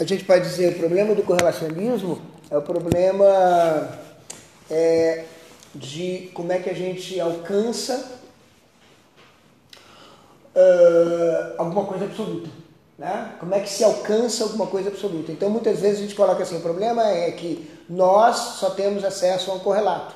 a gente pode dizer, o problema do correlacionismo é o problema é, de como é que a gente alcança uh, alguma coisa absoluta. Né? Como é que se alcança alguma coisa absoluta? Então, muitas vezes a gente coloca assim: o problema é que nós só temos acesso a um correlato.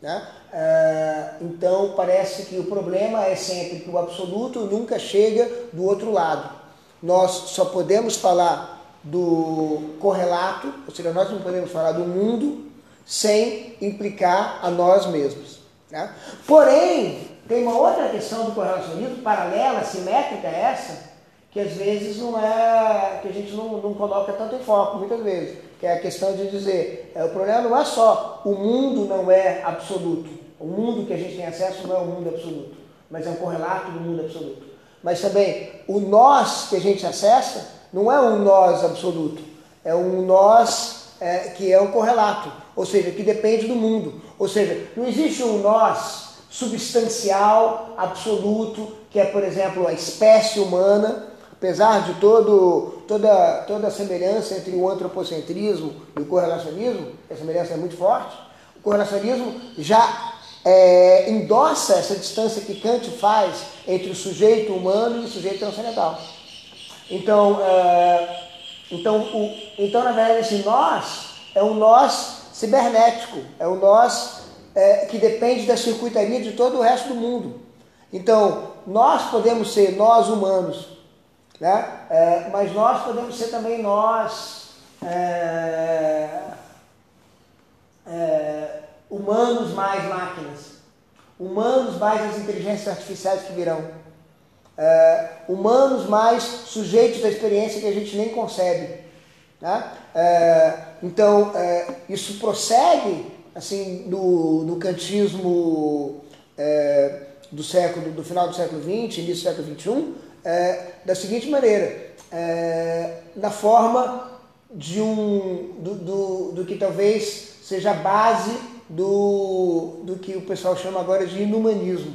Né? Uh, então, parece que o problema é sempre que o absoluto nunca chega do outro lado. Nós só podemos falar do correlato, ou seja, nós não podemos falar do mundo sem implicar a nós mesmos. Né? Porém, tem uma outra questão do correlacionismo, paralela, simétrica essa, que às vezes não é, que a gente não, não coloca tanto em foco, muitas vezes, que é a questão de dizer, é, o problema não é só o mundo não é absoluto, o mundo que a gente tem acesso não é o mundo absoluto, mas é um correlato do mundo absoluto. Mas também o nós que a gente acessa não é um nós absoluto, é um nós é, que é um correlato, ou seja, que depende do mundo. Ou seja, não existe um nós substancial, absoluto, que é, por exemplo, a espécie humana, apesar de todo, toda, toda a semelhança entre o antropocentrismo e o correlacionismo, a semelhança é muito forte, o correlacionismo já é, endossa essa distância que Kant faz entre o sujeito humano e o sujeito transcendental. Então, é, então, o, então, na verdade, esse nós é um nós cibernético, é um nós é, que depende da circuitaria de todo o resto do mundo. Então, nós podemos ser nós humanos, né? É, mas nós podemos ser também nós é, é, humanos mais máquinas, humanos mais as inteligências artificiais que virão é, humanos mais sujeitos à experiência que a gente nem concebe. Né? É, então, é, isso prossegue assim, no, no kantismo é, do século do final do século XX, início do século XXI, é, da seguinte maneira, é, na forma de um do, do, do, que talvez seja a base do, do que o pessoal chama agora de inumanismo.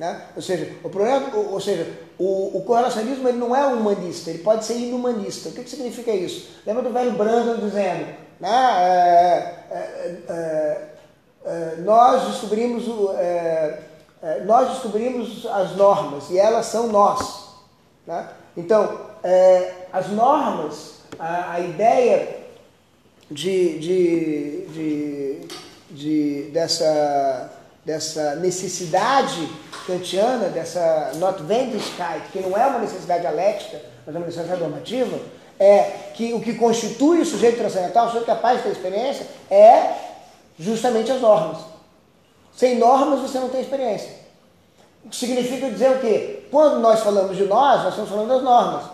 Né? Ou seja, o problema, ou, ou seja, o, o, correlacionismo ele não é humanista, ele pode ser inumanista. O que, que significa isso? Lembra do velho Brandon dizendo, né? É, é, é, é nós descobrimos o, é, é, nós descobrimos as normas e elas são nós. Né? Então, as normas, a, a ideia de, de, de, de dessa dessa necessidade kantiana, dessa Notwendigkeit, que não é uma necessidade dialética, mas é uma necessidade normativa, é que o que constitui o sujeito transcendental, o sujeito capaz de ter experiência, é justamente as normas. Sem normas você não tem experiência. Significa dizer o quê? Quando nós falamos de nós, nós estamos falando das normas.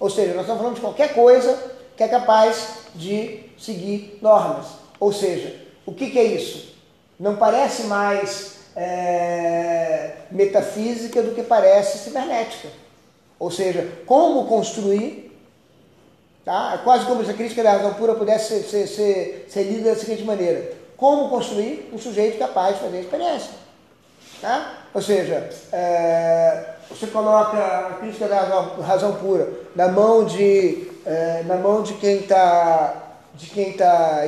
Ou seja, nós estamos falando de qualquer coisa que é capaz de seguir normas. Ou seja, o que, que é isso? Não parece mais é, metafísica do que parece cibernética. Ou seja, como construir. Tá? É quase como se a crítica da razão pura pudesse ser, ser, ser, ser lida da seguinte maneira: como construir um sujeito capaz de fazer a experiência. Tá? Ou seja, é, você coloca a crítica da razão, razão pura na mão de, é, na mão de quem está de quem está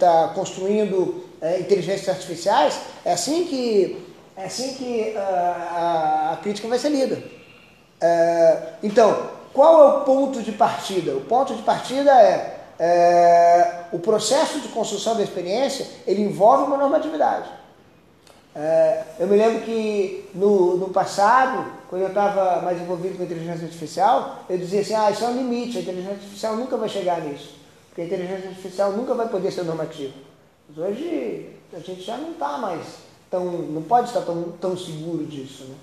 tá construindo é, inteligências artificiais, é assim que, é assim que uh, a, a, crítica vai ser lida. Uh, então, qual é o ponto de partida? O ponto de partida é, é o processo de construção da experiência, ele envolve uma normatividade. É, eu me lembro que no, no passado, quando eu estava mais envolvido com inteligência artificial, eu dizia assim, ah, isso é um limite, a inteligência artificial nunca vai chegar nisso. Porque a inteligência artificial nunca vai poder ser normativa. Mas hoje a gente já não está mais tão, não pode estar tão, tão seguro disso. Né?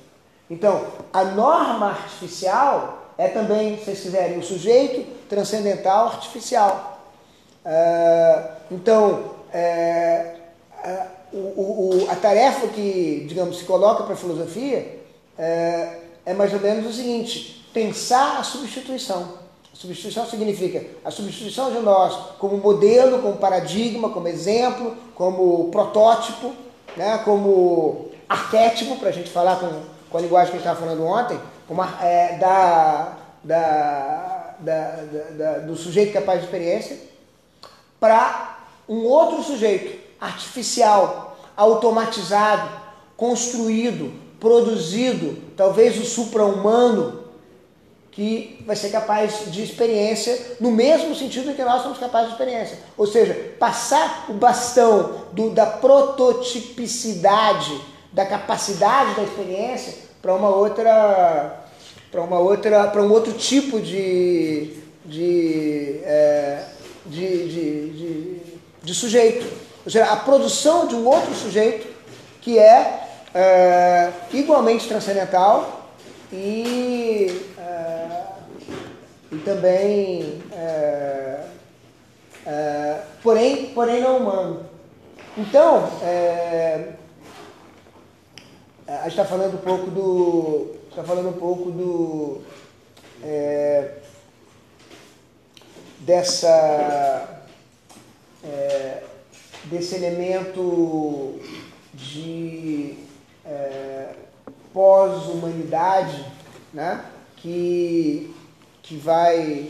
Então, a norma artificial é também, se vocês quiserem, o sujeito transcendental artificial. Uh, então, é, a, o, o, a tarefa que, digamos, se coloca para a filosofia é, é mais ou menos o seguinte: pensar a substituição. Substituição significa a substituição de nós como modelo, como paradigma, como exemplo, como protótipo, né, como arquétipo, para a gente falar com, com a linguagem que a gente estava falando ontem, como, é, da, da, da, da, do sujeito capaz de experiência para um outro sujeito artificial, automatizado, construído, produzido, talvez o supra-humano, que vai ser capaz de experiência no mesmo sentido que nós somos capazes de experiência. Ou seja, passar o bastão do, da prototipicidade, da capacidade da experiência para uma outra para uma outra para um outro tipo de de, é, de, de, de, de, sujeito ou seja a produção de um outro sujeito que é, é igualmente transcendental e e também, é, é, porém, porém não humano. Então, é, a gente está falando um pouco do, está falando um pouco do é, dessa é, desse elemento de é, pós-humanidade, né? que que vai,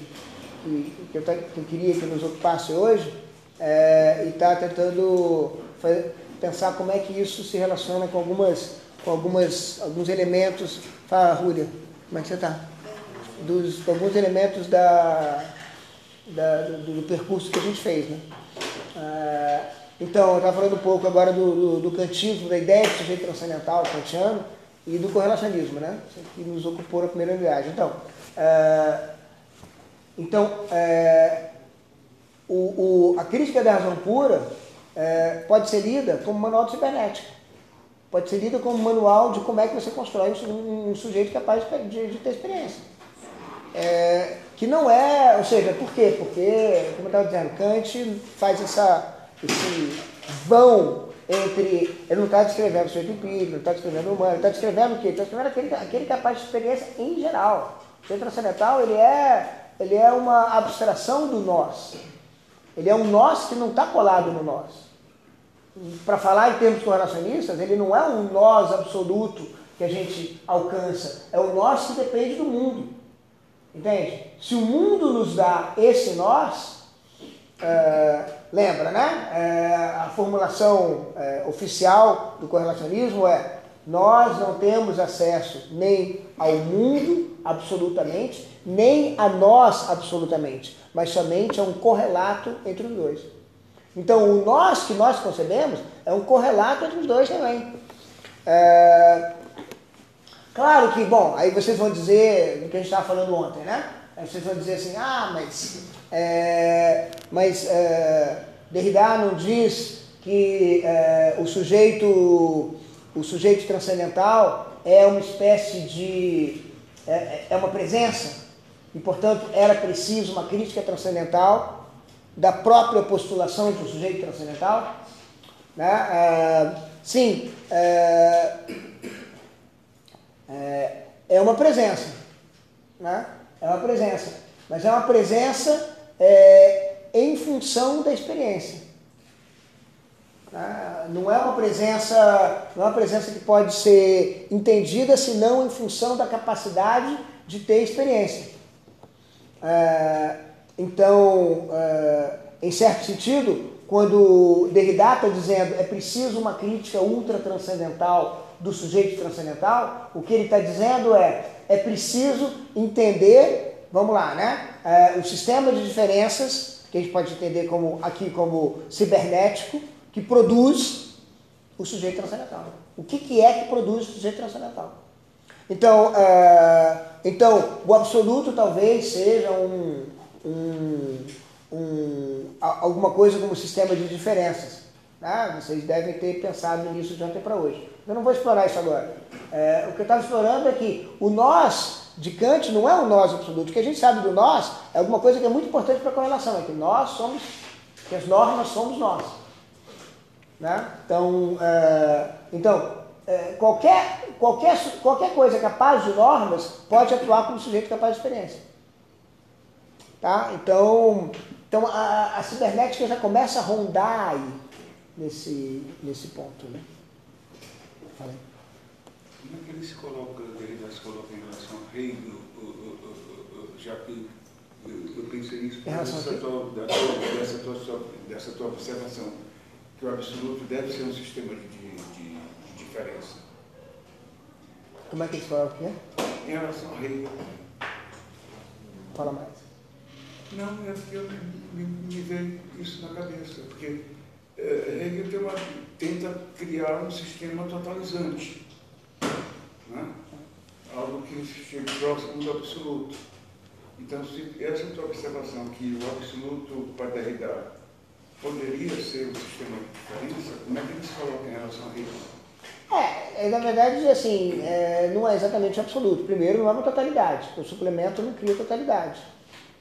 que, que, eu, que eu queria que nos ocupasse hoje, é, e está tentando fazer, pensar como é que isso se relaciona com algumas, com algumas, alguns elementos. Fala, Rúlia, como é que você está? Dos alguns elementos da, da do, do, percurso que a gente fez, né? É, então, eu estava falando um pouco agora do, do, do kantismo, da ideia de sujeito transcendental kantiano e do correlacionismo, né? Que nos ocupou na primeira viagem. Então, é, então, é, o, o, a crítica da razão pura é, pode ser lida como manual de cibernética. Pode ser lida como manual de como é que você constrói um, um sujeito capaz de, de, ter experiência. É, que não é, ou seja, por quê? Porque, como eu estava dizendo, Kant faz essa, esse vão entre. Ele não está descrevendo o sujeito empírico, não está descrevendo o humano, está descrevendo o quê? Está descrevendo aquele, aquele capaz de experiência em geral. O transcendental ele é, ele é uma abstração do nós. Ele é um nós que não está colado no nós. Para falar em termos correlacionistas, ele não é um nós absoluto que a gente alcança, é o nós que depende do mundo. Entende? Se o mundo nos dá esse nós, é, lembra, né? É, a formulação é, oficial do correlacionismo é nós não temos acesso nem ao mundo absolutamente, nem a nós absolutamente, mas somente a um correlato entre os dois. Então, o nós que nós concebemos é um correlato entre os dois também. É... Claro que, bom, aí vocês vão dizer do que a gente estava falando ontem, né? Aí vocês vão dizer assim, ah, mas, é, mas é, Derrida não diz que é, o sujeito o sujeito transcendental é uma espécie de. é, é uma presença, e portanto era preciso uma crítica transcendental da própria postulação um sujeito transcendental. Né? É, sim, é, é, é, uma presença. Né? É uma presença. Mas é uma presença é, em função da experiência. Né? Não é uma presença, não é uma presença que pode ser entendida senão em função da capacidade de ter experiência. É, então, é, em certo sentido, quando Derrida está dizendo é preciso uma crítica ultra transcendental do sujeito transcendental, o que ele está dizendo é é preciso entender, vamos lá, né? É, o sistema de diferenças que a gente pode entender como aqui como cibernético, que produz o sujeito transcendental. O que, que é que produz o sujeito transcendental? Então, uh, então, o absoluto talvez seja um, um, um, alguma coisa como sistema de diferenças. Né? Vocês devem ter pensado nisso de ontem para hoje. Eu não vou explorar isso agora. É, o que eu estava explorando é que o nós de Kant não é um nós absoluto. O que a gente sabe do nós é alguma coisa que é muito importante para a correlação, é que nós somos, que as normas somos nós. Né? Então, é, então é, qualquer, qualquer, qualquer coisa capaz de normas pode atuar como sujeito capaz de experiência. Tá? Então, então a, a cibernética já começa a rondar aí nesse, nesse ponto. Né? Falei. Como é que ele se coloca, ele se coloca em relação ao reino, já que esclarecer isso Em relação dessa, tua- dessa, tua, dessa tua observação, que o absoluto deve ser um sistema de, de, de- diferença. Como é que eles falam o quê? Em relação ao rei, Fala mais. não, é porque eu, me, me veio isso na cabeça, porque eh, Hegel tem uma, tenta criar um sistema totalizante, né? algo que chegue próximo do absoluto. Então, se essa tua observação que o absoluto para Derrida poderia ser um sistema de diferença, como é que eles colocam em relação a isso? É, é, na verdade, assim, é, não é exatamente absoluto. Primeiro, não é uma totalidade. O suplemento não cria totalidade.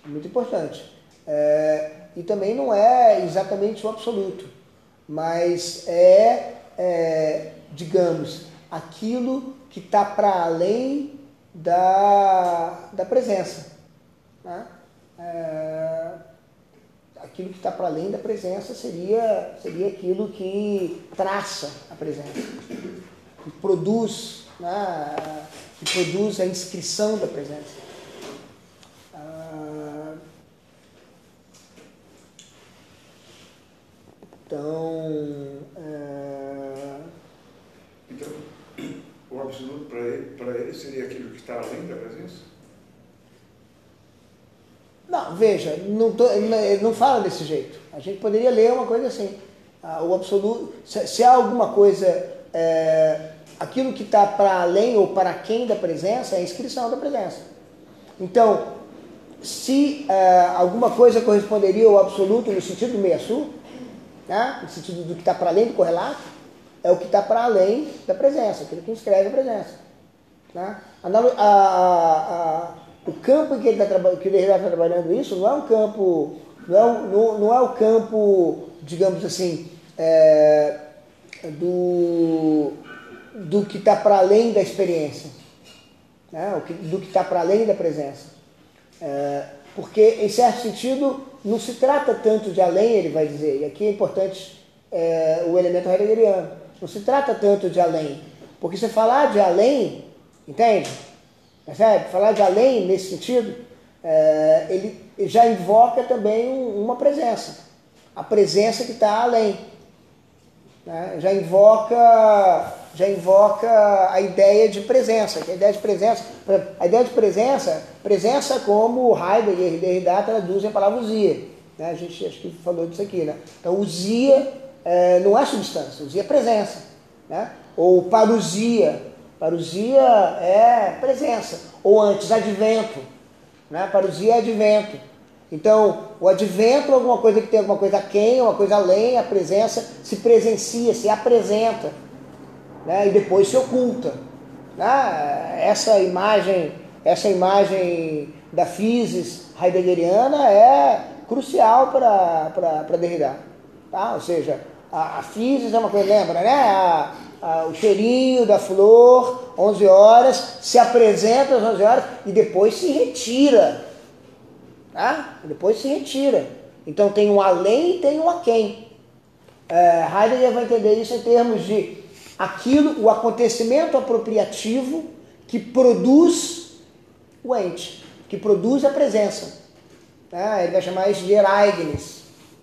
É muito importante. É, e também não é exatamente o absoluto, mas é, é, digamos, aquilo que está para além da, da presença. Né? É, aquilo que está para além da presença seria, seria aquilo que traça a presença, que produz, né, que produz a inscrição da presença. Ah, então, é, Então, o absoluto para ele, ele seria aquilo que está além da presença? Não, veja, não tô- não fala desse jeito. A gente poderia ler uma coisa assim. ah, o absoluto, se, se há alguma coisa, é, aquilo que está para além ou para quem da presença é a inscrição da presença. Então, se é, alguma coisa corresponderia ao absoluto no sentido do meia-sul, né, no sentido do que está para além do correlato, é o que está para além da presença, aquilo que inscreve a presença. Né? A- a- a- o campo em que, ele tá traba- que Derrida está trabalhando isso não é um campo, não é, não, não é o campo, digamos assim, é, do, do que está para além da experiência, né? do que está para além da presença. É, porque, em certo sentido, não se trata tanto de além, ele vai dizer, e aqui é importante é, o elemento heideggeriano, não se trata tanto de além, porque se falar de além, entende? Percebe? Falar de além nesse sentido, é, ele já invoca também um- uma presença, a presença que está além. né? Já invoca já invoca a ideia de presença, a ideia de presença, a ideia de presença, presença como Heidegger e Derrida traduzem a palavra usia. Né? A gente acho que falou disso aqui, né? Então usia é, não é substância, usia é presença. Né? Ou parousia, parousia é presença. Ou antes, advento. Né? Parousia é advento. Então, o advento é alguma coisa que tem alguma coisa quem, uma coisa além, a presença se presencia, se apresenta, né? e depois se oculta. Né? Essa imagem, essa imagem da physis heideggeriana é crucial para Derrida. Tá? Ou seja, a, a physis é uma coisa, lembra, né? A, a, o cheirinho da flor, 11 horas, se apresenta às 11 horas e depois se retira. Tá? Depois se retira. Então tem um além e tem um aquém. É, Heidegger vai entender isso em termos de aquilo, o acontecimento apropriativo que produz o ente, que produz a presença. Tá? Ele vai chamar isso de Ereignis.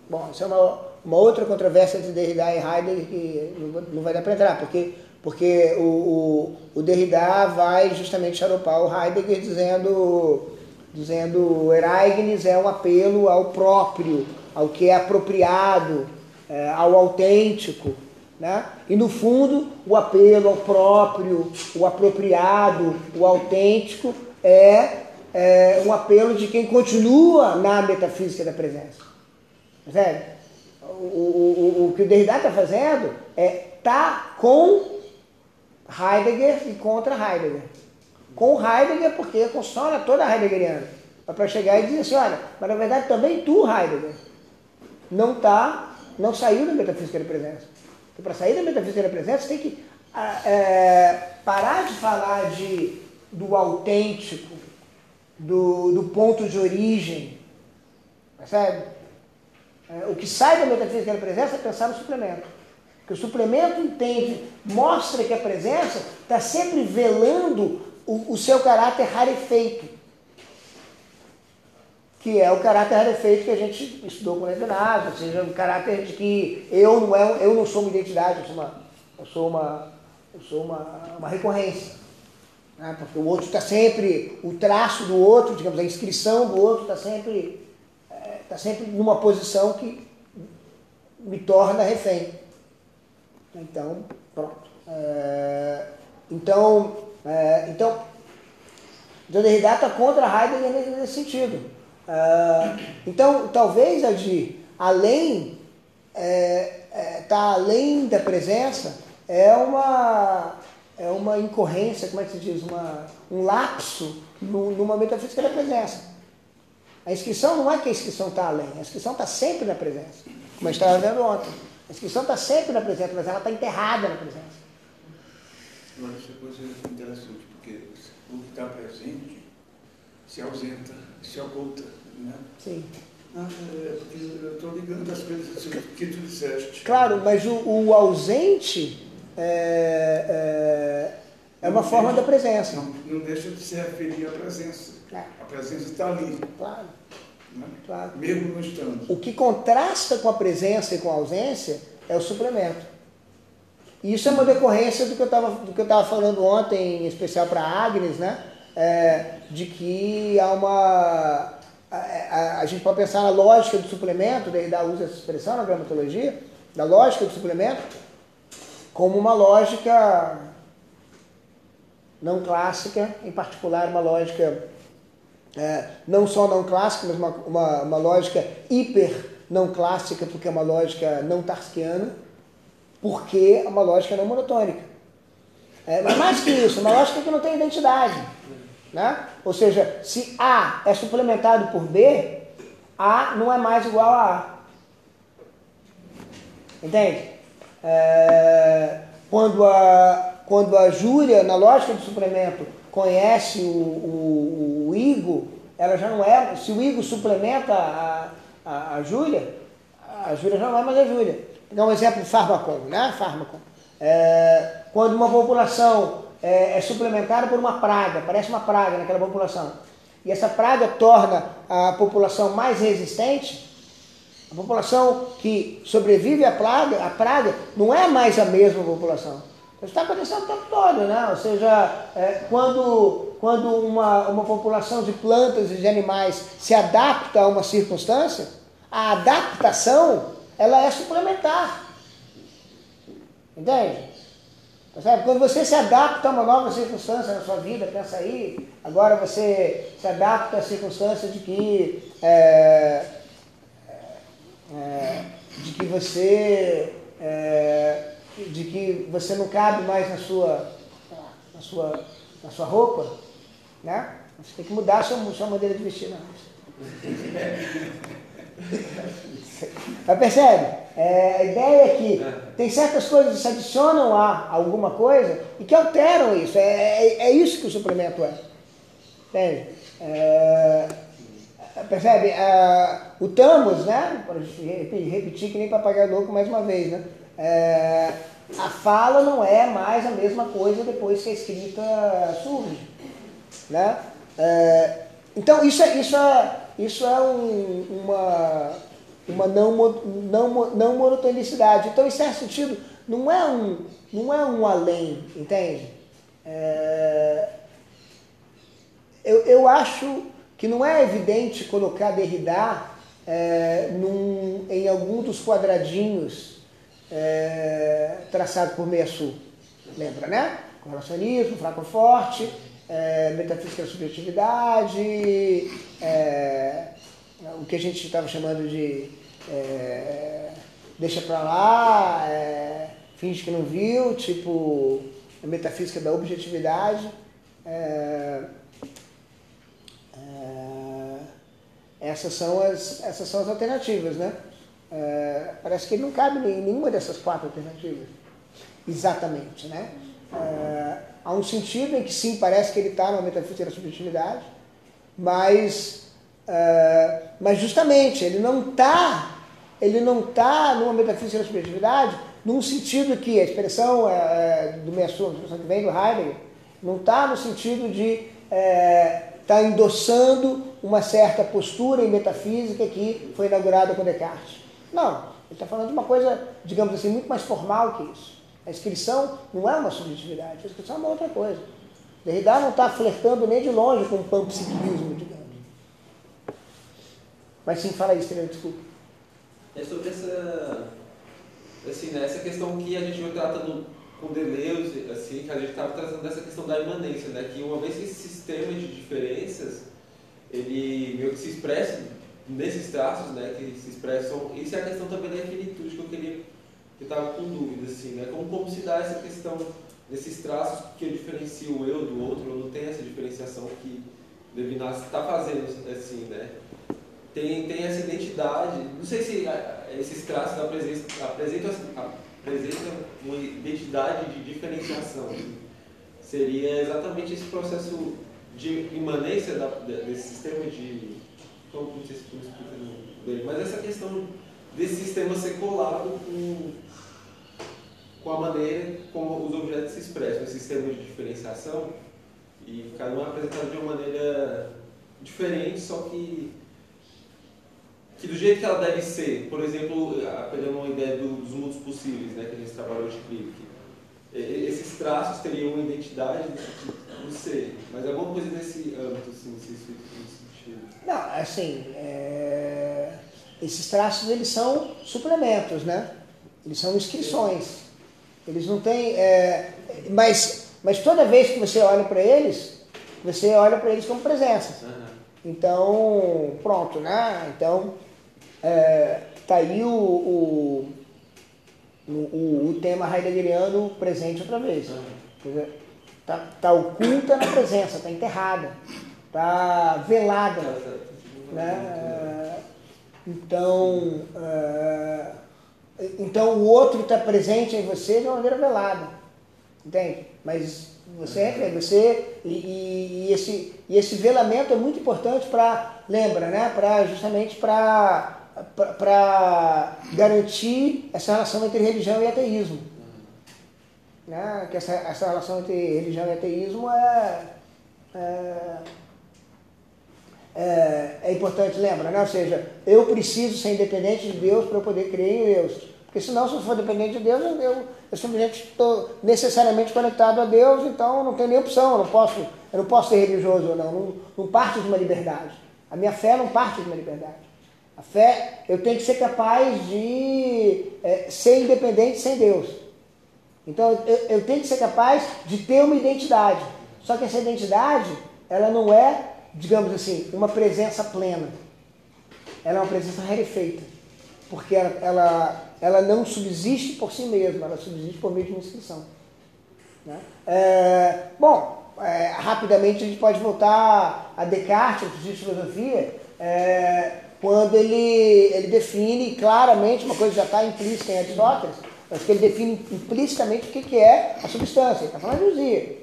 Bom, isso é uma, uma outra controvérsia entre Derrida e Heidegger que não, vai dar para entrar, porque, porque o, o, o Derrida vai justamente xaropar o Heidegger dizendo, dizendo Ereignis é um apelo ao próprio, ao que é apropriado, é, ao autêntico. Né? E no fundo, o apelo ao próprio, o apropriado, o autêntico é, é um apelo de quem continua na metafísica da presença. Percebe? O, o, o, que o Derrida está fazendo é tá com Heidegger e contra Heidegger. Com Heidegger, porque consona toda a Heideggeriana. Para chegar e dizer assim, olha, mas na verdade também tu, Heidegger, não tá, não saiu da metafísica da presença. Para sair da metafísica da presença, tem que é, parar de falar de, do autêntico, do, do ponto de origem. Percebe? É, o que sai da metafísica da presença é pensar no suplemento. Porque o suplemento entende, mostra que a presença está sempre velando o, o seu caráter rarefeito. que é o caráter rarefeito que a gente estudou com Leonardo, ou seja, o caráter de que eu não, é, eu não sou uma identidade, eu sou uma, eu sou uma, eu sou uma, uma recorrência. Né? Porque o outro está sempre, o traço do outro, digamos, a inscrição do outro está sempre, está é, sempre numa posição que me torna refém. Então, pronto. É, então, é, então, Derrida está contra Heidegger nesse sentido. Ah, então, talvez, Agir, além, é, é, tá além da presença, é uma, é uma incorrência, como é que se diz, uma, um lapso no, numa metafísica da presença. A inscrição não é que a inscrição está além, a inscrição está sempre na presença, como a gente estava vendo ontem. A inscrição está sempre na presença, mas ela está enterrada na presença. Agora, essa coisa é interessante, porque o que está presente se ausenta, se oculta. Né? Sim. Ah, é, eu estou ligando as coisas assim, que tu disseste. Claro, mas o, o ausente é, é, é uma forma da presença. Não, não, deixa de se referir à presença. É. A presença está ali. Claro. Né? claro. Mesmo não estando. O que contrasta com a presença e com a ausência é o suplemento. E isso é uma decorrência do que eu estava falando ontem, em especial para a Agnes, né? É, de que há uma a, a, a, gente pode pensar na lógica do suplemento, Derrida usa essa expressão na gramatologia, da lógica do suplemento, como uma lógica não clássica, em particular uma lógica é, não só não clássica, mas uma, uma, uma, lógica hiper não clássica, porque é uma lógica não tarskiana, porque é uma lógica não monotônica. É, mas mais que isso, uma lógica que não tem identidade. Né? Ou seja, se A é suplementado por B, A não é mais igual a A. Entende? É, quando, a, quando a Júlia, na lógica do suplemento, conhece o, o, o Igo, ela já não é. Se o Igo suplementa a, a, a Júlia, a Júlia já não é mais a Júlia. Dá um exemplo fármaco, né? Fármaco. É, quando uma população é, é suplementada por uma praga, parece uma praga naquela população. E essa praga torna a população mais resistente. A população que sobrevive à praga, a praga não é mais a mesma população. Está acontecendo o tempo todo, né? Ou seja, é, quando, quando uma, uma população de plantas e de animais se adapta a uma circunstância, a adaptação ela é suplementar. Entende? Percebe? Quando você se adapta a uma nova circunstância na sua vida, pensa aí, agora você se adapta à circunstância de que, é, é, de que você é, de que você não cabe mais na sua, na sua, na sua roupa, né? Você tem que mudar a sua, a sua maneira de vestir, não. Mas percebe? É, a ideia é que tem certas coisas que se adicionam a alguma coisa e que alteram isso. É, é, é isso que o suplemento é. Entende? É, percebe? É, o Tamos, né? Para repetir que nem papagaio louco mais uma vez, né? A fala não é mais a mesma coisa depois que a escrita surge. Né? É, então, isso é, isso é, isso é um, uma uma não, não, não monotonicidade. Então, em certo sentido, não é um, não é um além, entende? É, eu, eu acho que não é evidente colocar Derrida é, num, em algum dos quadradinhos é, traçado por Meia-Sul. Lembra, né? Correlacionismo, fraco forte, é, metafísica da subjetividade, é, o que a gente estava chamando de é, deixa pra lá, é, finge que não viu, tipo metafísica da objetividade. É essas, são as, essas são as alternativas, né? É, parece que ele não cabe em nenhuma dessas quatro alternativas. Exatamente, né? É, há um sentido em que sim, parece que ele está numa metafísica da subjetividade, mas Uh, mas justamente ele não está ele não está numa metafísica da subjetividade num sentido que a expressão do Messur, a expressão que vem do Heidegger, não está no sentido de estar tá endossando uma certa postura em metafísica que foi inaugurada com Descartes. Não, ele está falando de uma coisa, digamos assim, muito mais formal que isso. A inscrição não é uma subjetividade, a inscrição é uma outra coisa. Derrida não está flertando nem de longe com o panpsiquismo, digamos. Mas sim, fala aí, Estrela, desculpa. É sobre essa, assim, né, essa questão que a gente vai tratando com Deleuze, assim, que a gente estava trazendo dessa questão da imanência, né, que uma vez esse sistema de diferenças, ele meio que se expressa nesses traços, né, que se expressam, isso é a questão também da infinitude que eu queria, que estava com dúvida, assim, né, como, como se dá essa questão desses traços que eu diferencio o eu do outro, eu não tenho essa diferenciação que Levinas está fazendo, assim, né, tem, tem essa identidade, não sei se esses traços apresentam, apresentam, apresentam uma identidade de diferenciação, seria exatamente esse processo de imanência da, desse sistema de. Como não sei se como explica bem, mas essa questão desse sistema ser colado com, com a maneira como os objetos se expressam, esse sistema de diferenciação, e cada um é apresentado de uma maneira diferente, só que que do jeito que ela deve ser, por exemplo, pegando uma ideia do, dos mundos possíveis, né, que a gente trabalhou de Kripke, esses traços teriam uma identidade, não sei, mas alguma coisa nesse âmbito, assim, não sei se. Não, assim, é... esses traços eles são suplementos, né? Eles são inscrições. Eles não têm. É... Mas, mas toda vez que você olha para eles, você olha para eles como presenças. Uhum. Então, pronto, né? Então, é, tá aí o, o, o, o tema heideggeriano presente outra vez. Está tá oculta na presença, está enterrada, está velada. Né? Então, é, então o outro está presente em você de uma maneira velada. Entende? Mas você, é, você e, e, esse, e esse velamento é muito importante para, lembra, né? Pra, justamente para para garantir essa relação entre religião e ateísmo. Né? Que essa, essa relação entre religião e ateísmo é, é, é, é importante, lembra? Né? Ou seja, eu preciso ser independente de Deus para eu poder crer em Deus. Porque senão, se eu for dependente de Deus, eu, eu simplesmente estou necessariamente conectado a Deus, então não tem nem opção, eu não posso, eu não posso ser religioso ou não, não, não parte de uma liberdade. A minha fé não parte de uma liberdade. A fé, eu tenho que ser capaz de é, ser independente sem Deus. Então, eu, eu tenho que ser capaz de ter uma identidade. Só que essa identidade, ela não é, digamos assim, uma presença plena. Ela é uma presença rarefeita. Porque ela, ela, ela não subsiste por si mesma, ela subsiste por meio de uma inscrição. Né? É, bom, é, rapidamente a gente pode voltar a Descartes, o de filosofia. É, quando ele, ele define claramente, uma coisa já está implícita em Aristóteles, mas que ele define implicitamente o que, que é a substância. Ele está falando de usia.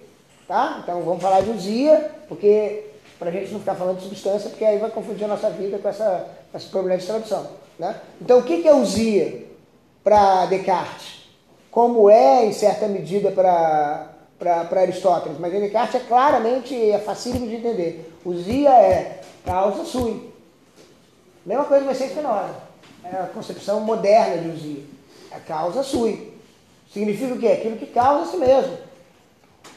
Tá? Então vamos falar de usia, porque para a gente não ficar falando de substância, porque aí vai confundir a nossa vida com, essa, esse problema de tradução. Né? Então o que, que é usia para Descartes? Como é, em certa medida, para Aristóteles, mas Descartes é claramente, é facílimo de entender. Usia é causa sui. Mesma coisa vai ser Spinoza. É a concepção moderna de usia. É causa sui. Significa o quê? Aquilo que causa a si mesmo.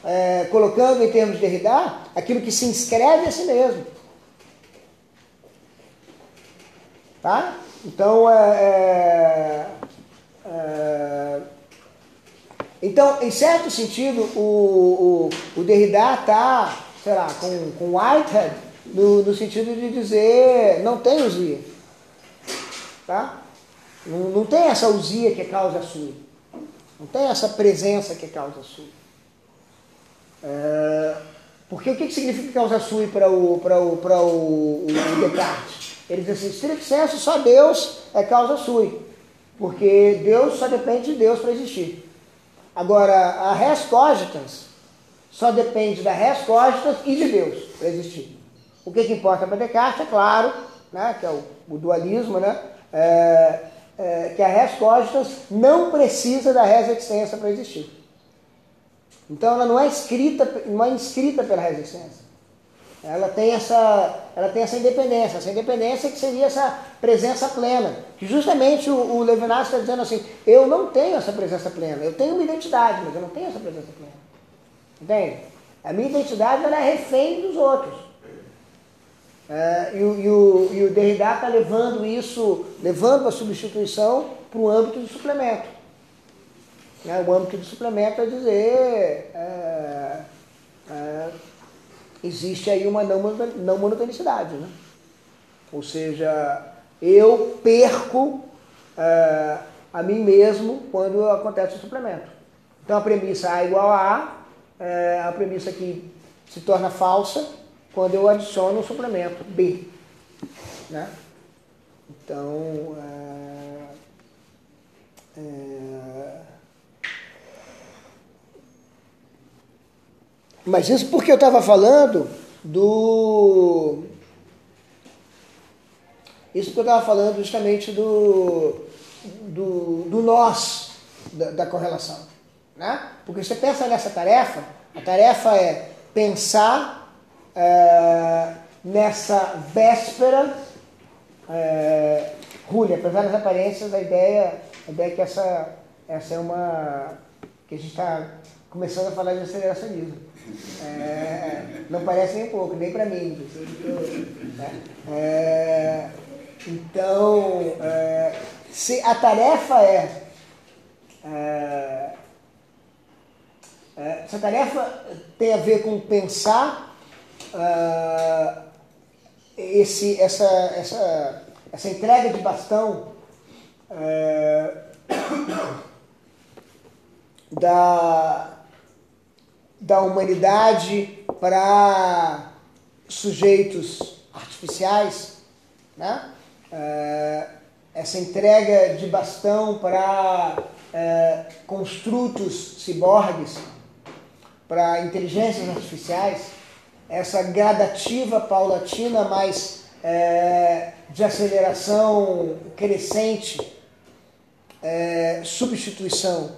É, colocando em termos de Derrida, aquilo que se inscreve a si mesmo. Tá? Então, é, é, é então, em certo sentido, o, o, o Derrida está, sei lá, com, com Whitehead no, no sentido de dizer não tem usia. Tá? Não, não tem essa usia que é causa sua. Não tem essa presença que é causa sua. É, porque o que, que significa causa sua para o, para o, para o, o Descartes? Ele diz assim, estrito senso, só Deus é causa sua. Porque Deus só depende de Deus para existir. Agora, a res cogitans só depende da res cogitans e de Deus para existir. O que, que importa para Descartes, é claro, né, que é o, o dualismo, né, é, é, que a res cogitans não precisa da res existência para existir. Então ela não é escrita, não é inscrita pela res existência. Ela tem essa, ela tem essa independência, essa independência que seria essa presença plena. Que justamente o, o Levinas está dizendo assim, eu não tenho essa presença plena, eu tenho uma identidade, mas eu não tenho essa presença plena. Entende? A minha identidade ela é refém dos outros. É, e, e, o, e o Derrida está levando isso, levando a substituição para o âmbito do suplemento. Né? O âmbito do suplemento é dizer é, é, existe aí uma não, monotonicidade. Né? Ou seja, eu perco é, a mim mesmo quando acontece o suplemento. Então a premissa A igual a A é a premissa que se torna falsa quando eu adiciono o suplemento B. Né? Então, é, é, mas isso porque eu estava falando do. Isso porque eu estava falando justamente do, do, do nós da, da correlação. Né? Porque você pensa nessa tarefa, a tarefa é pensar é, nessa véspera. É, Rúlia, apesar das aparências, a ideia, a ideia é que essa, essa é uma. que a gente está começando a falar de aceleracionismo. É, não parece nem pouco, nem para mim. Né? É, então, é, se a tarefa é, é é, essa tarefa tem a ver com pensar esse, essa, essa, essa entrega de bastão da, da humanidade para sujeitos artificiais, né? Uh, essa entrega de bastão para construtos ciborgues para inteligências artificiais, essa gradativa paulatina, mas é, de aceleração crescente, é, substituição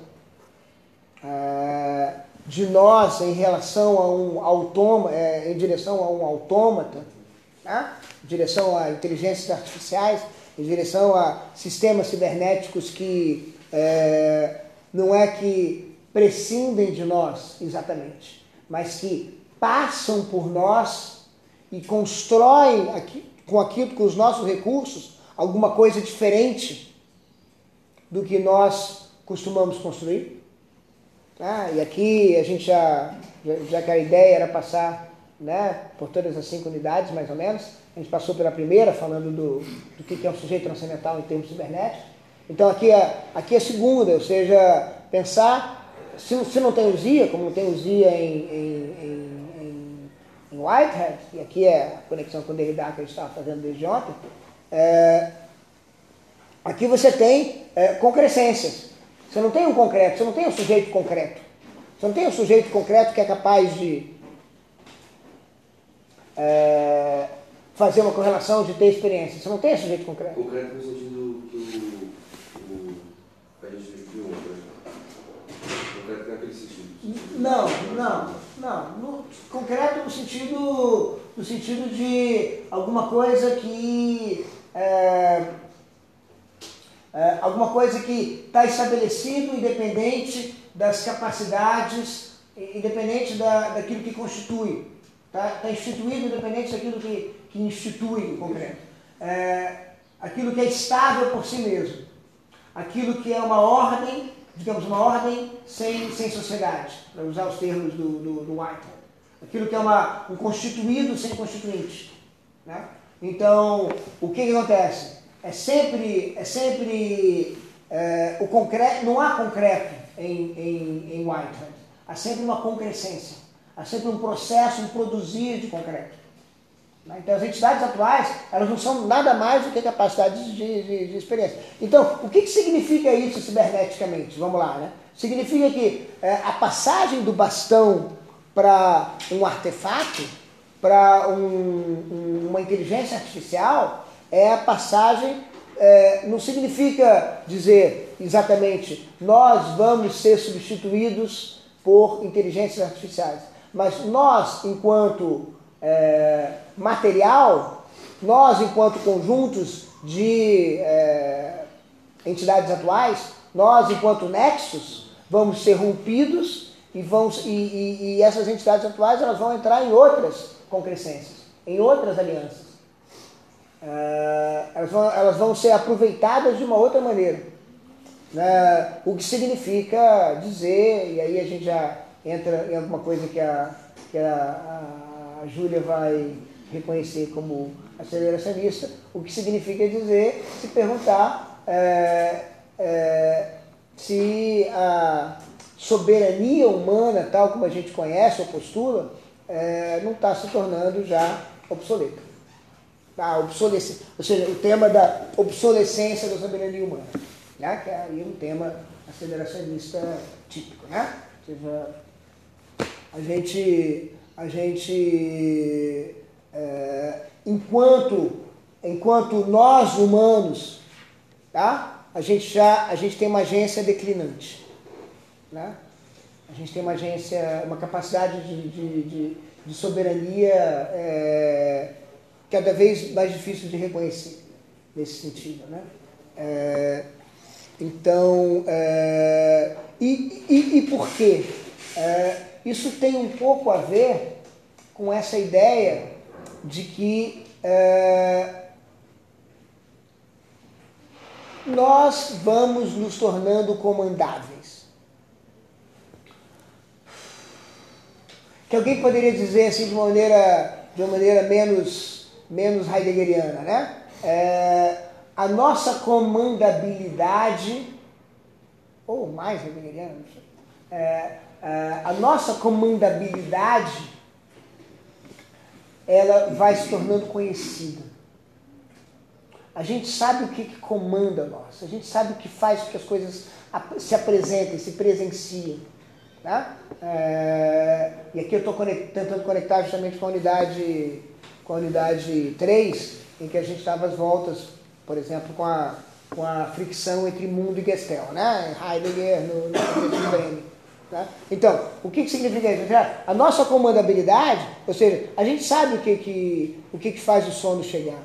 é, de nós em relação a um autômato, é, em direção a um autômata, né? em direção a inteligências artificiais, em direção a sistemas cibernéticos que é, não é que prescindem de nós, exatamente, mas que passam por nós e constroem aqui, com aquilo, com os nossos recursos, alguma coisa diferente do que nós costumamos construir. Ah, e aqui a gente já, já que a ideia era passar né, por todas as cinco unidades, mais ou menos, a gente passou pela primeira, falando do, do que é um sujeito transcendental em termos cibernéticos. Então aqui é, aqui é a segunda, ou seja, pensar se, se não tem Uzia, como não tem Uzia em, em, em, em, Whitehead, e aqui é a conexão com o Derrida que a gente estava fazendo desde ontem, é, aqui você tem é, concrescências. Você não tem um concreto, você não tem um sujeito concreto. Você não tem um sujeito concreto que é capaz de é, fazer uma correlação, de ter experiência. Você não tem um sujeito concreto. Concreto no sentido Não, não, não. No, concreto no sentido, no sentido de alguma coisa que. É, é, alguma coisa que está estabelecido independente das capacidades, independente da, daquilo que constitui. Está tá instituído independente daquilo que, que institui o concreto. É, aquilo que é estável por si mesmo. Aquilo que é uma ordem digamos, uma ordem sem, sem sociedade, para usar os termos do, do, do. Aquilo que é uma, um constituído sem constituinte. Né? Então, o que, que acontece? É sempre, é sempre é, o concreto, não há concreto em, em, em Whitehead. Há sempre uma concrescência. Há sempre um processo, um produzir de concreto. Né? Então, as entidades atuais, elas não são nada mais do que capacidades de, de, de experiência. Então, o que, que significa isso ciberneticamente? Vamos lá, né? Significa que é, a passagem do bastão para um artefato, para um, um, uma inteligência artificial, é a passagem, é, não significa dizer exatamente nós vamos ser substituídos por inteligências artificiais, mas nós, enquanto é, material, nós, enquanto conjuntos de é, entidades atuais, nós, enquanto nexos, vamos ser rompidos e, vão, e, e, e essas entidades atuais elas vão entrar em outras concrescências, em outras alianças. É, elas, vão, elas vão ser aproveitadas de uma outra maneira. Né? O que significa dizer, e aí a gente já entra em alguma coisa que a, que a, a Júlia vai reconhecer como aceleracionista, o que significa dizer, se perguntar é, é, se a soberania humana, tal como a gente conhece ou postula, é, não está se tornando já obsoleta. A obsolescência, ou seja, o tema da obsolescência da soberania humana, né? que é um tema aceleracionista típico. Né? Ou seja, a gente, a gente é, enquanto, enquanto nós humanos, tá? a gente já a gente tem uma agência declinante. Né? A gente tem uma agência, uma capacidade de, de, de, de soberania é, cada vez mais difícil de reconhecer nesse sentido. Né? É, então, é, e, e, e, por quê? É, isso tem um pouco a ver com essa ideia de que é, nós vamos nos tornando comandáveis. Que alguém poderia dizer assim de maneira, de uma maneira menos, menos heideggeriana, né? É, a nossa comandabilidade, ou mais heideggeriana, não sei, é, é, a nossa comandabilidade ela vai se tornando conhecida. A gente sabe o que, que comanda nós, a gente sabe o que faz com que as coisas se apresentem, se presenciem. Tá? É, e aqui eu estou tentando conectar justamente com a unidade, com a unidade 3, em que a gente estava às voltas, por exemplo, com a, com a fricção entre mundo e Gestel, né? Heidegger no, no Bremen. Tá? Então, o que, que significa isso? A nossa comandabilidade, ou seja, a gente sabe o que, que, o que, que faz o sono chegar.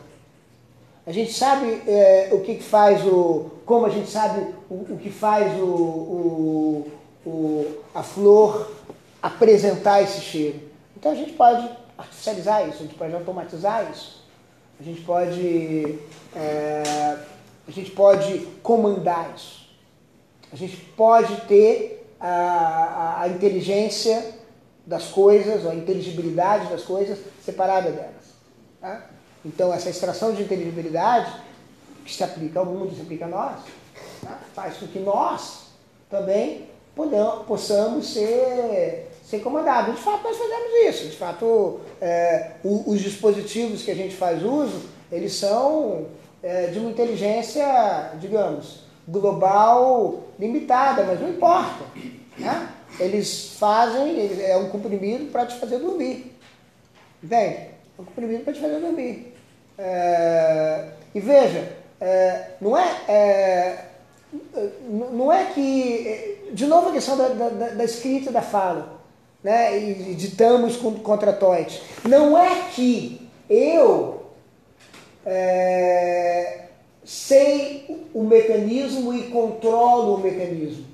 A gente sabe é, o que, que faz o. como a gente sabe o, o que faz o, o, o, a flor apresentar esse cheiro. Então a gente pode artificializar isso, a gente pode automatizar isso. A gente pode. É, a gente pode comandar isso. A gente pode ter a, a, a inteligência das coisas, a inteligibilidade das coisas separada delas. Tá? Então, essa extração de inteligibilidade, que se aplica ao mundo, se aplica a nós, tá? faz com que nós também podamos, possamos ser, ser comandados. De fato, nós fazemos isso. De fato, é, o, os dispositivos que a gente faz uso, eles são é, de uma inteligência, digamos, global limitada, mas não importa. Né? Eles fazem, é um comprimido para te fazer dormir. Entende? É um comprimido para te fazer dormir. É, e veja, é, não é, é, não é que. De novo a questão da, da, da escrita da fala. Né? E ditamos contra Toit. Não é que eu é, sei o mecanismo e controlo o mecanismo.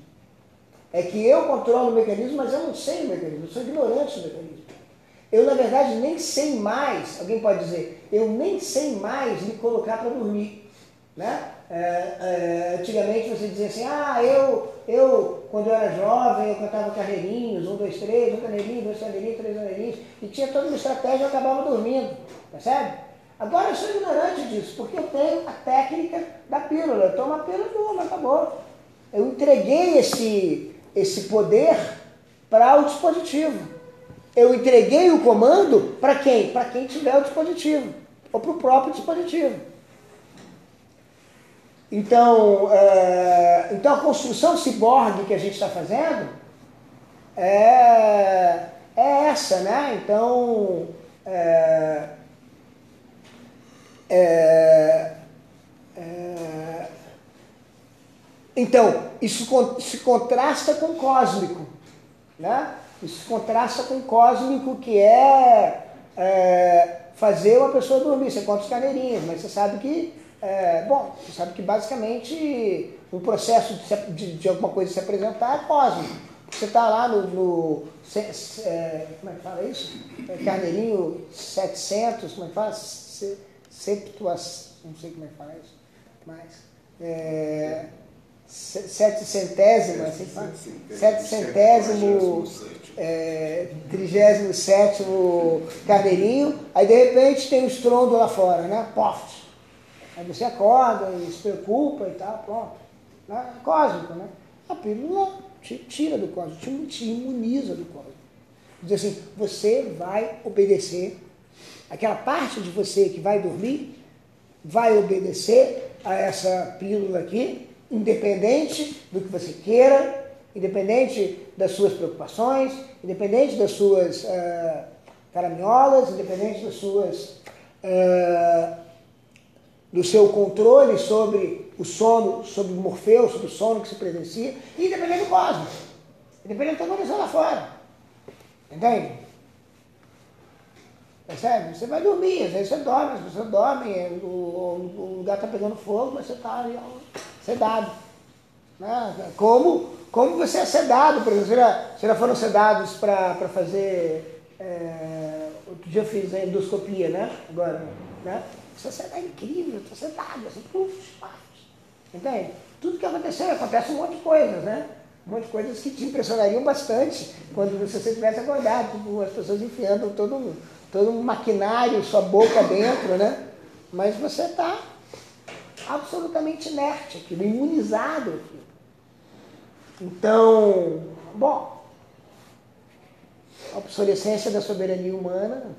É que eu controlo o mecanismo, mas eu não sei o mecanismo, eu sou ignorante do mecanismo. Eu, na verdade, nem sei mais, alguém pode dizer, eu nem sei mais me colocar para dormir. Né? É, é, antigamente você dizia assim, ah, eu, eu, quando eu era jovem, eu cantava carreirinhos, um, dois, três, um carreirinho, dois carreirinhos, três carreirinhos, e tinha toda uma estratégia e eu acabava dormindo, percebe? Agora eu sou ignorante disso, porque eu tenho a técnica da pílula. Eu tomo a pílula e durmo, acabou. Eu entreguei esse, esse poder para o dispositivo. Eu entreguei o comando para quem? Para quem tiver o dispositivo, ou para o próprio dispositivo. Então, é, então a construção ciborgue que a gente está fazendo é, é essa, né? Então, é, é, é, então, isso se contrasta com o cósmico. Né? Isso contrasta com o cósmico que é, é, fazer uma pessoa dormir. Você conta os carneirinhos, mas você sabe que, é, bom, você sabe que basicamente o processo de, de- de alguma coisa se apresentar é cósmico. Você está lá no, no se- se- é, como é que fala isso? É, carneirinho 700, como é que fala? Se, septuas, não sei como é que fala isso, mas é, se- sete centésimas, assim? Sete centésimo, é, trigésimo sétimo carneirinho, aí de repente tem um estrondo lá fora, né? Poft. Aí você acorda e se preocupa e tal, pronto. Né? Cósmico, né? A pílula te tira do cósmico, te, te imuniza do cósmico. Diz assim, você vai obedecer. Aquela parte de você que vai dormir vai obedecer a essa pílula aqui, independente do que você queira, independente das suas preocupações, independente das suas ah, caraminholas, independente das suas ah, do seu controle sobre o sono, sobre o Morfeu, sobre o sono que se presencia, independente do cosmos, independente do que lá fora. Entende? Percebe? Você vai dormir, às vezes você dorme, as pessoas dormem, o, o lugar está pegando fogo, mas você está sedado. Né? Como, como você é sedado, por exemplo, vocês já, vocês já foram sedados para fazer. É, outro dia eu fiz a endoscopia, né? Agora, né? Você sedado é incrível, está sedado, assim, puf, paf. Entende? Tudo que aconteceu, acontece um monte de coisas, né? Um monte de coisas que te impressionariam bastante quando você estivesse acordado, tipo, as pessoas enfiando todo, todo um maquinário, sua boca dentro, né? Mas você está absolutamente inerte aquilo, imunizado aquilo. Então, bom, a obsolescência da soberania humana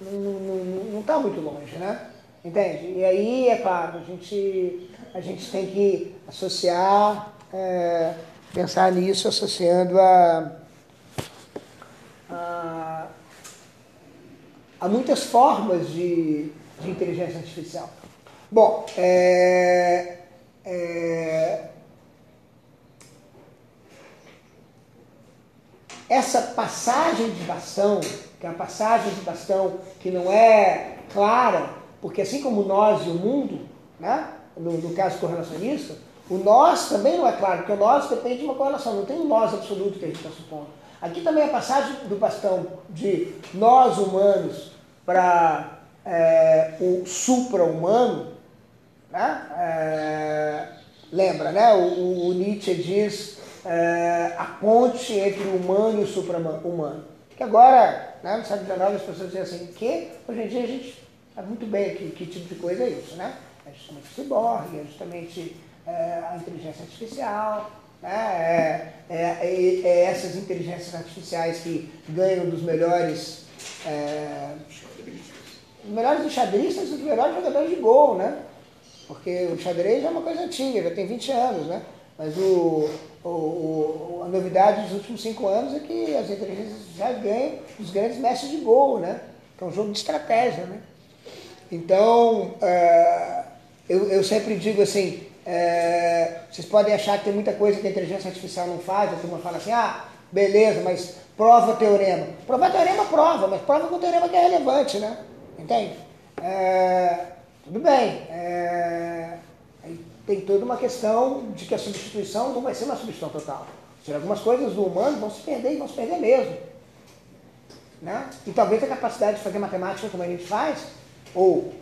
não está muito longe, né? Entende? E aí, é claro, a gente, a gente tem que associar, é, pensar nisso associando a, a, a muitas formas de, de inteligência artificial. Bom, é, é, essa passagem de bastão, que é uma passagem de bastão que não é clara, porque assim como nós e o mundo, né, no, no caso correlacionista, o nós também não é claro, porque o nós depende de uma correlação, não tem um nós absoluto que a gente está supondo. Aqui também a passagem do bastão de nós humanos para é, o supra-humano, né? É, lembra, né? O, o, Nietzsche diz é, a ponte entre o humano e o supra-humano. Que agora, né, no século XIX, as pessoas dizem assim, que hoje em dia a gente sabe muito bem que, que tipo de coisa é isso, né? É justamente o ciborgue, é justamente é, a inteligência artificial, né? É, é, é, essas inteligências artificiais que ganham dos melhores é, os melhores enxadristas e os melhores jogadores de gol, né? Porque o xadrez é uma coisa antiga, já tem 20 anos, né? Mas o, o, a novidade dos últimos cinco anos é que as inteligências já ganham os grandes mestres de gol, né? Que é um jogo de estratégia, né? Então, uh, eu, eu sempre digo assim, uh, vocês podem achar que tem muita coisa que a inteligência artificial não faz, a turma fala assim, ah, beleza, mas prova teorema. Provar teorema, prova, mas prova com teorema que é relevante, né? Entende? Uh, tudo bem. Tem toda uma questão de que a substituição não vai ser uma substituição total. Algumas coisas do humano vão se perder e vão se perder mesmo. Né? E talvez a capacidade de fazer matemática como a gente faz, ou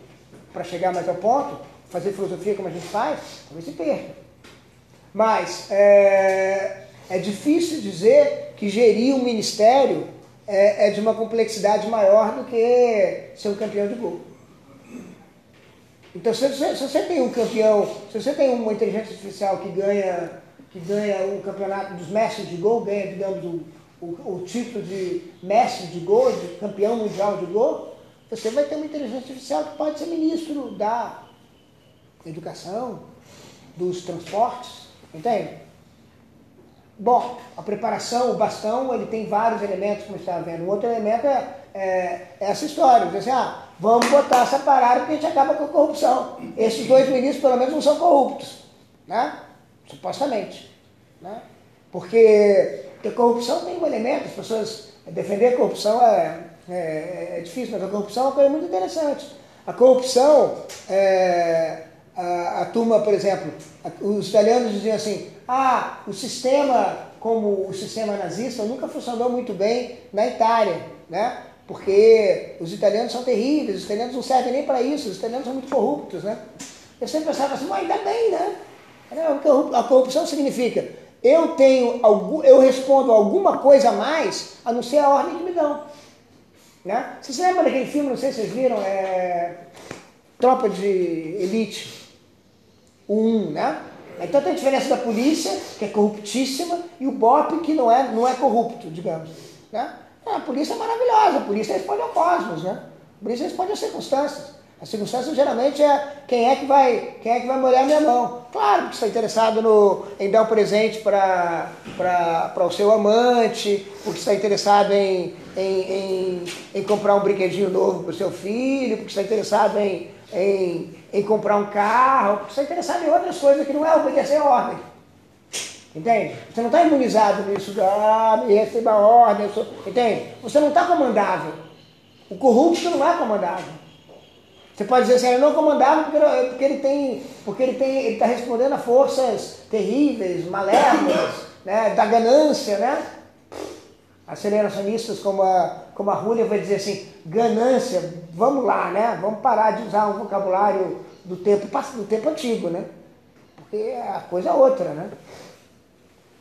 para chegar mais ao ponto, fazer filosofia como a gente faz, talvez se perca. Mas é, é difícil dizer que gerir um ministério é, é, de uma complexidade maior do que ser um campeão de gol. Então, se você, se você tem um campeão, se você tem uma inteligência artificial que ganha, que ganha o campeonato dos mestres de gol, ganha, digamos, o, o, o título de mestre de gol, de campeão mundial de gol, você vai ter uma inteligência artificial que pode ser ministro da educação, dos transportes, entende? Bom, a preparação, o bastão, ele tem vários elementos, como você estava vendo. Um outro elemento é, é essa história, dizer assim, ah, vamos botar essa parada porque a gente acaba com a corrupção. Esses dois ministros, pelo menos, não são corruptos, né? Supostamente, né? Porque, porque corrupção tem um elemento, as pessoas Defender a corrupção é, é, é, difícil, mas a corrupção é uma coisa muito interessante. A corrupção, é, a, a, turma, por exemplo, a, os italianos diziam assim, ah, o sistema como o sistema nazista nunca funcionou muito bem na Itália, né? Porque os italianos são terríveis, os italianos não servem nem para isso, os italianos são muito corruptos, né? Eu sempre pensava assim, mas ainda bem, né? A corrupção significa eu tenho algum, eu respondo alguma coisa a mais a não ser a ordem que me dão. Né? Vocês lembram daquele filme, não sei se vocês viram, é... Tropa de Elite, o 1, né? Então tem a diferença da polícia, que é corruptíssima, e o BOP, que não é, não é corrupto, digamos. Né? A polícia é maravilhosa, a polícia responde ao cosmos, né? A polícia responde às circunstâncias. A circunstância geralmente é quem é que vai, quem é que vai molhar minha mão. Claro que está interessado no, em dar um presente para o seu amante, porque está interessado em, em, em, em comprar um brinquedinho novo para o seu filho, porque está interessado em, em, em comprar um carro, porque está interessado em outras coisas que não é obedecer a ordem. Entende? Você não está imunizado nisso, ah, me receba a ordem, sou... entende? Você não está comandável. O corrupto não é comandável. Você pode dizer assim, ele não comandava porque, porque ele tem, porque ele tem, ele está respondendo a forças terríveis, malévolas, né, da ganância, né? Aceleracionistas como a, como a Rúlia vai dizer assim, ganância, vamos lá, né? Vamos parar de usar um vocabulário do tempo, do tempo antigo, né? Porque a coisa é outra, né?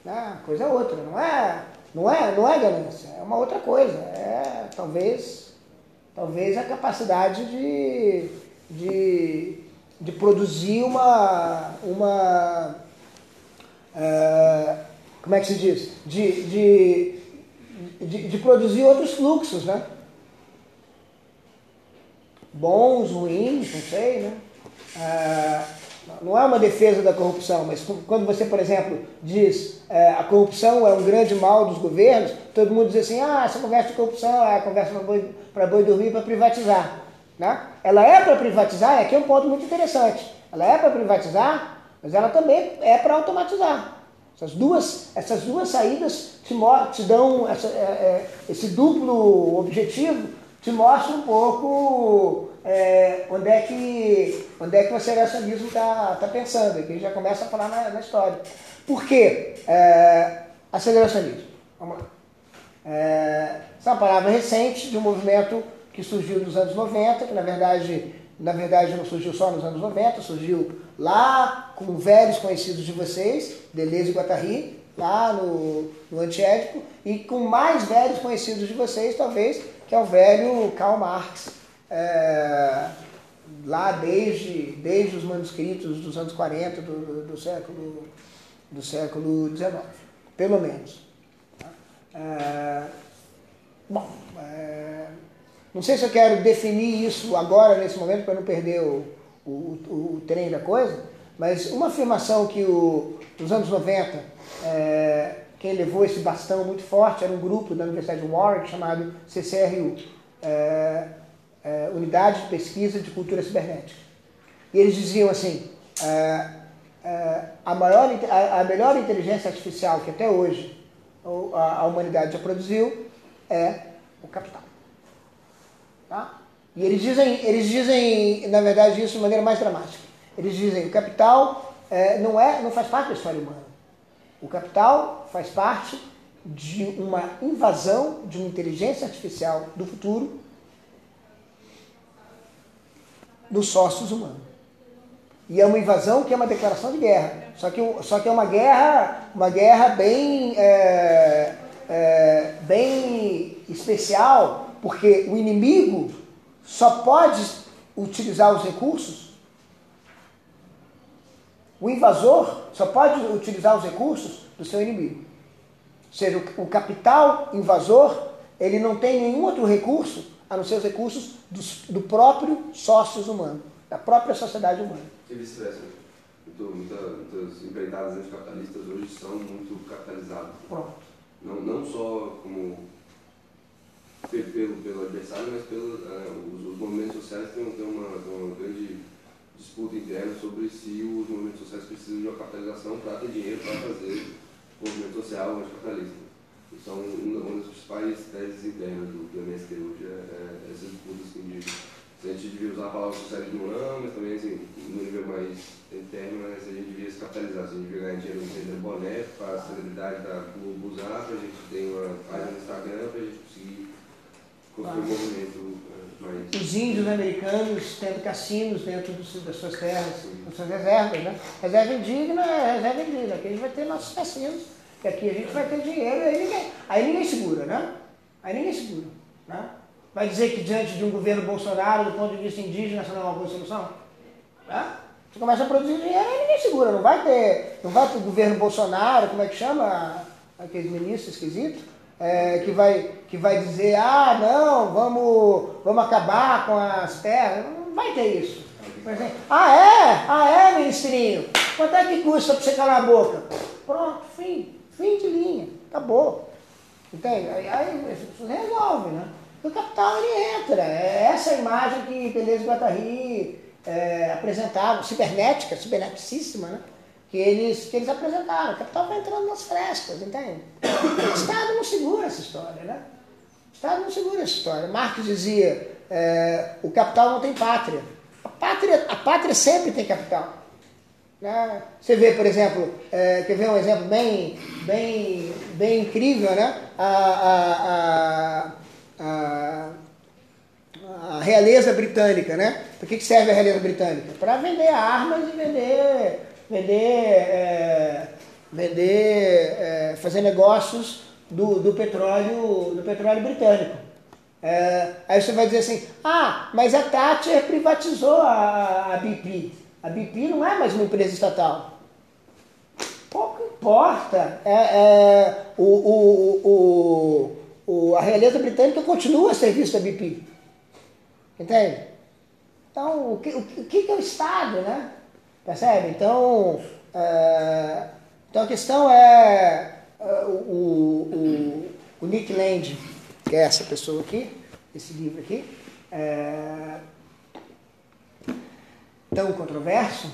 A coisa é outra, não é, não é, não é ganância, é uma outra coisa. É talvez talvez a capacidade de, de, de produzir uma, uma uh, como é que se diz? De, de, de, de, produzir outros fluxos, né? Bons, ruins, não sei, né? Uh, não é uma defesa da corrupção, mas quando você, por exemplo, diz é, a corrupção é um grande mal dos governos, todo mundo diz assim, ah, essa conversa de corrupção é conversa para boi, boi dormir para privatizar. Né? Ela é para privatizar, e aqui é um ponto muito interessante. Ela é para privatizar, mas ela também é para automatizar. Essas duas, essas duas saídas te, te dão essa, é, é, esse duplo objetivo, te mostra um pouco é, onde, é que, onde é que o aceleracionismo está tá pensando, que já começa a falar na, na história. Por quê? É, aceleracionismo. Vamos lá. É, essa é uma palavra recente de um movimento que surgiu nos anos 90, que na verdade, na verdade não surgiu só nos anos 90, surgiu lá com velhos conhecidos de vocês, Deleuze e Guattari, lá no, no Antiético, e com mais velhos conhecidos de vocês, talvez, que é o velho Karl Marx, é, lá desde, desde os manuscritos dos anos 40 do, do século do século XIX, pelo menos. É, bom, é, não sei se eu quero definir isso agora, nesse momento, para não perder o, o, o, o trem da coisa, mas uma afirmação que o, nos anos 90, é, quem levou esse bastão muito forte era um grupo da Universidade de Warwick chamado CCRU, é, é, Unidade de Pesquisa de Cultura Cibernética. E eles diziam assim, é, é, a, maior, a, a, melhor inteligência artificial que até hoje a, a, humanidade já produziu é o capital. Tá? E eles dizem, eles dizem, na verdade, isso de maneira mais dramática. Eles dizem o capital é, não, é, não faz parte da história humana. O capital faz parte de uma invasão de uma inteligência artificial do futuro nos sócios humanos. E é uma invasão que é uma declaração de guerra. Só que, só que é uma guerra, uma guerra bem, é, é, bem especial, porque o inimigo só pode utilizar os recursos. O invasor só pode utilizar os recursos do seu inimigo. Ou seja, o capital invasor, ele não tem nenhum outro recurso a não ser os recursos do, do próprio sócios humano, da própria sociedade humana e vice-versa. Muita, muitas empreitadas anticapitalistas hoje são muito capitalizadas. Pronto. Não, não só como pelo, pelo adversário, mas pelo, uh, os, os, movimentos sociais têm, têm, uma, uma grande disputa interna sobre se os movimentos sociais precisam de uma capitalização para ter dinheiro para fazer movimento social anticapitalista. São uma, das principais teses internas do, do MST hoje, é, é essas indígenas. Se a gente devia usar a palavra socialismo não, mas também assim, no nível mais interno, né, se a gente devia se capitalizar, se a gente devia ganhar dinheiro vendendo boné para a celebridade da Globo usar, para a gente ter uma página no Instagram, para a gente conseguir construir um movimento é, mais... Os índios americanos tendo cassinos dentro dos- das suas terras, das suas reservas, né? Reserva indígena é reserva indígena, aqui a gente vai ter nossos cassinos, que aqui a gente vai ter dinheiro, aí ninguém, aí ninguém segura, né? Aí ninguém segura, né? Vai dizer que diante de um governo Bolsonaro, do ponto de vista indígena, essa não é uma boa solução? Né? Você começa a produzir dinheiro e ninguém segura, não vai ter, não vai para o governo Bolsonaro, como é que chama aqueles ministros esquisitos, é, que, vai, que vai dizer, ah, não, vamos, vamos acabar com as terras, não vai ter isso. Ah é? Ah é, ministrinho? Quanto é que custa para você calar a boca? Pronto, fim, fim de linha, acabou. Entende? Aí, aí resolve, né? O capital ele entra. É essa imagem que Deleuze e Guattari é, apresentavam, cibernética, ciberneticíssima, né? Que eles, que eles apresentaram. O capital vai entrando nas frestas, entende? O Estado não segura essa história, né? O Estado não segura essa história. Marx dizia, é, o capital não tem pátria. A pátria, a pátria sempre tem capital. Né? Você vê, por exemplo, é, quer ver um exemplo bem, bem, bem incrível, né? A, a, a, a, realeza britânica, né? Para que que serve a realeza britânica? Para vender armas e vender, vender, é, vender, é, fazer negócios do, do petróleo, do petróleo britânico. É, aí você vai dizer assim, ah, mas a Thatcher privatizou a, a BP. A BP não é mais uma empresa estatal. Pouco importa. É, é, o, o, o, o, a realeza britânica continua a serviço da BP. Entende? Então, o que, o que é o Estado, né? Percebe? Então, é, então a questão é, é o, o, o Nick Land, que é essa pessoa aqui, esse livro aqui, é, tão controverso,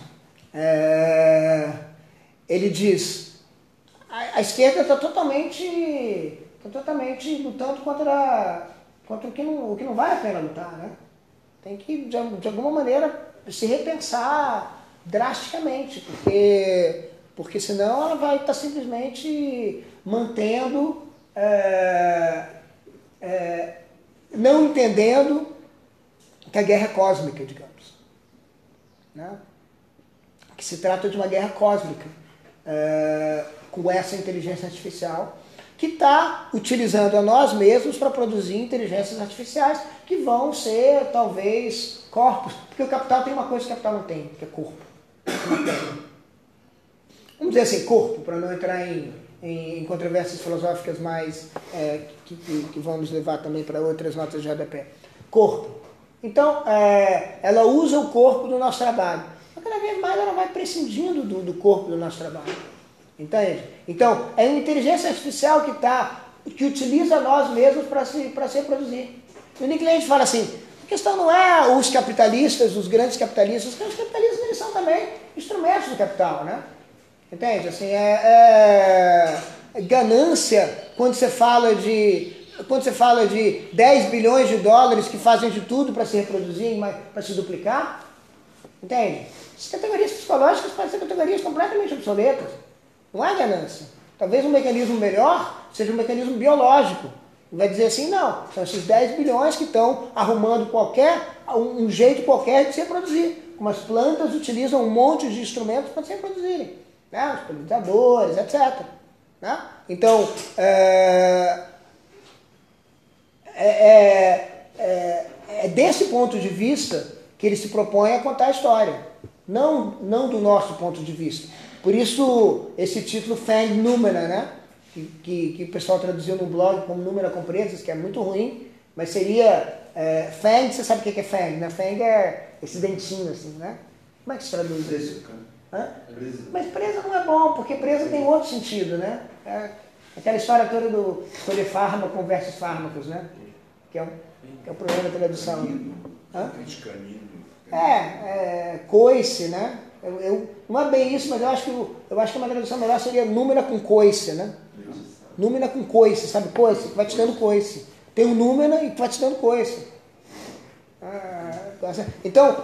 é, ele diz a, a esquerda está totalmente, tá totalmente lutando contra, contra o, que não, o que não vale a pena lutar, né? Tem que, de, de alguma maneira, se repensar drasticamente, porque, porque senão ela vai estar simplesmente mantendo, é, é, não entendendo que a guerra é cósmica, digamos. Né? Que se trata de uma guerra cósmica é, com essa inteligência artificial que está utilizando a nós mesmos para produzir inteligências artificiais que vão ser, talvez, corpos. Porque o capital tem uma coisa que o capital não tem, que é corpo. Vamos dizer assim, corpo, para não entrar em, em, controvérsias filosóficas mais é, que, que, que, vão nos levar também para outras notas de rodapé. Corpo. Então, é, ela usa o corpo do nosso trabalho. Mas cada vez mais ela vai prescindindo do, do corpo do nosso trabalho. Entende? Então, é uma inteligência artificial que tá, que utiliza nós mesmos para se, se reproduzir. E o Nick Land fala assim, a questão não é os capitalistas, os grandes capitalistas, os capitalistas eles são também instrumentos do capital, né? Entende? Assim, é, é ganância quando você fala de quando você fala de 10 bilhões de dólares que fazem de tudo para se reproduzir, para se duplicar. Entende? Essas categorias psicológicas podem ser categorias completamente obsoletas. Não é ganância. Talvez um mecanismo melhor seja um mecanismo biológico. Vai dizer assim, não, são esses 10 bilhões que estão arrumando qualquer, um jeito qualquer de se reproduzir. Como as plantas utilizam um monte de instrumentos para se reproduzirem. Né? Os polinizadores, etc. Né? Então, é, é, é, é desse ponto de vista que ele se propõe a contar a história. Não, não do nosso ponto de vista. Por isso, esse título Fang Númera, né? Que, que, que, o pessoal traduziu no blog como Númera com Presas, que é muito ruim, mas seria é, Fang, você sabe o que é Fang, né? Fang é esse dentinho assim, né? Como é que se traduz isso? Hã? Mas presa não é bom, porque presa tem outro sentido, né? É aquela história toda do escolher fármaco versus fármacos, né? Que é, o, que é o problema da tradução. Hã? É, é, coice, né? Eu, eu, não é bem isso, mas eu acho que, eu acho que uma tradução melhor seria número com coice, né? Númena com coice, sabe coice? Vai te dando coice. Tem um númena e vai te dando coice. Ah, então,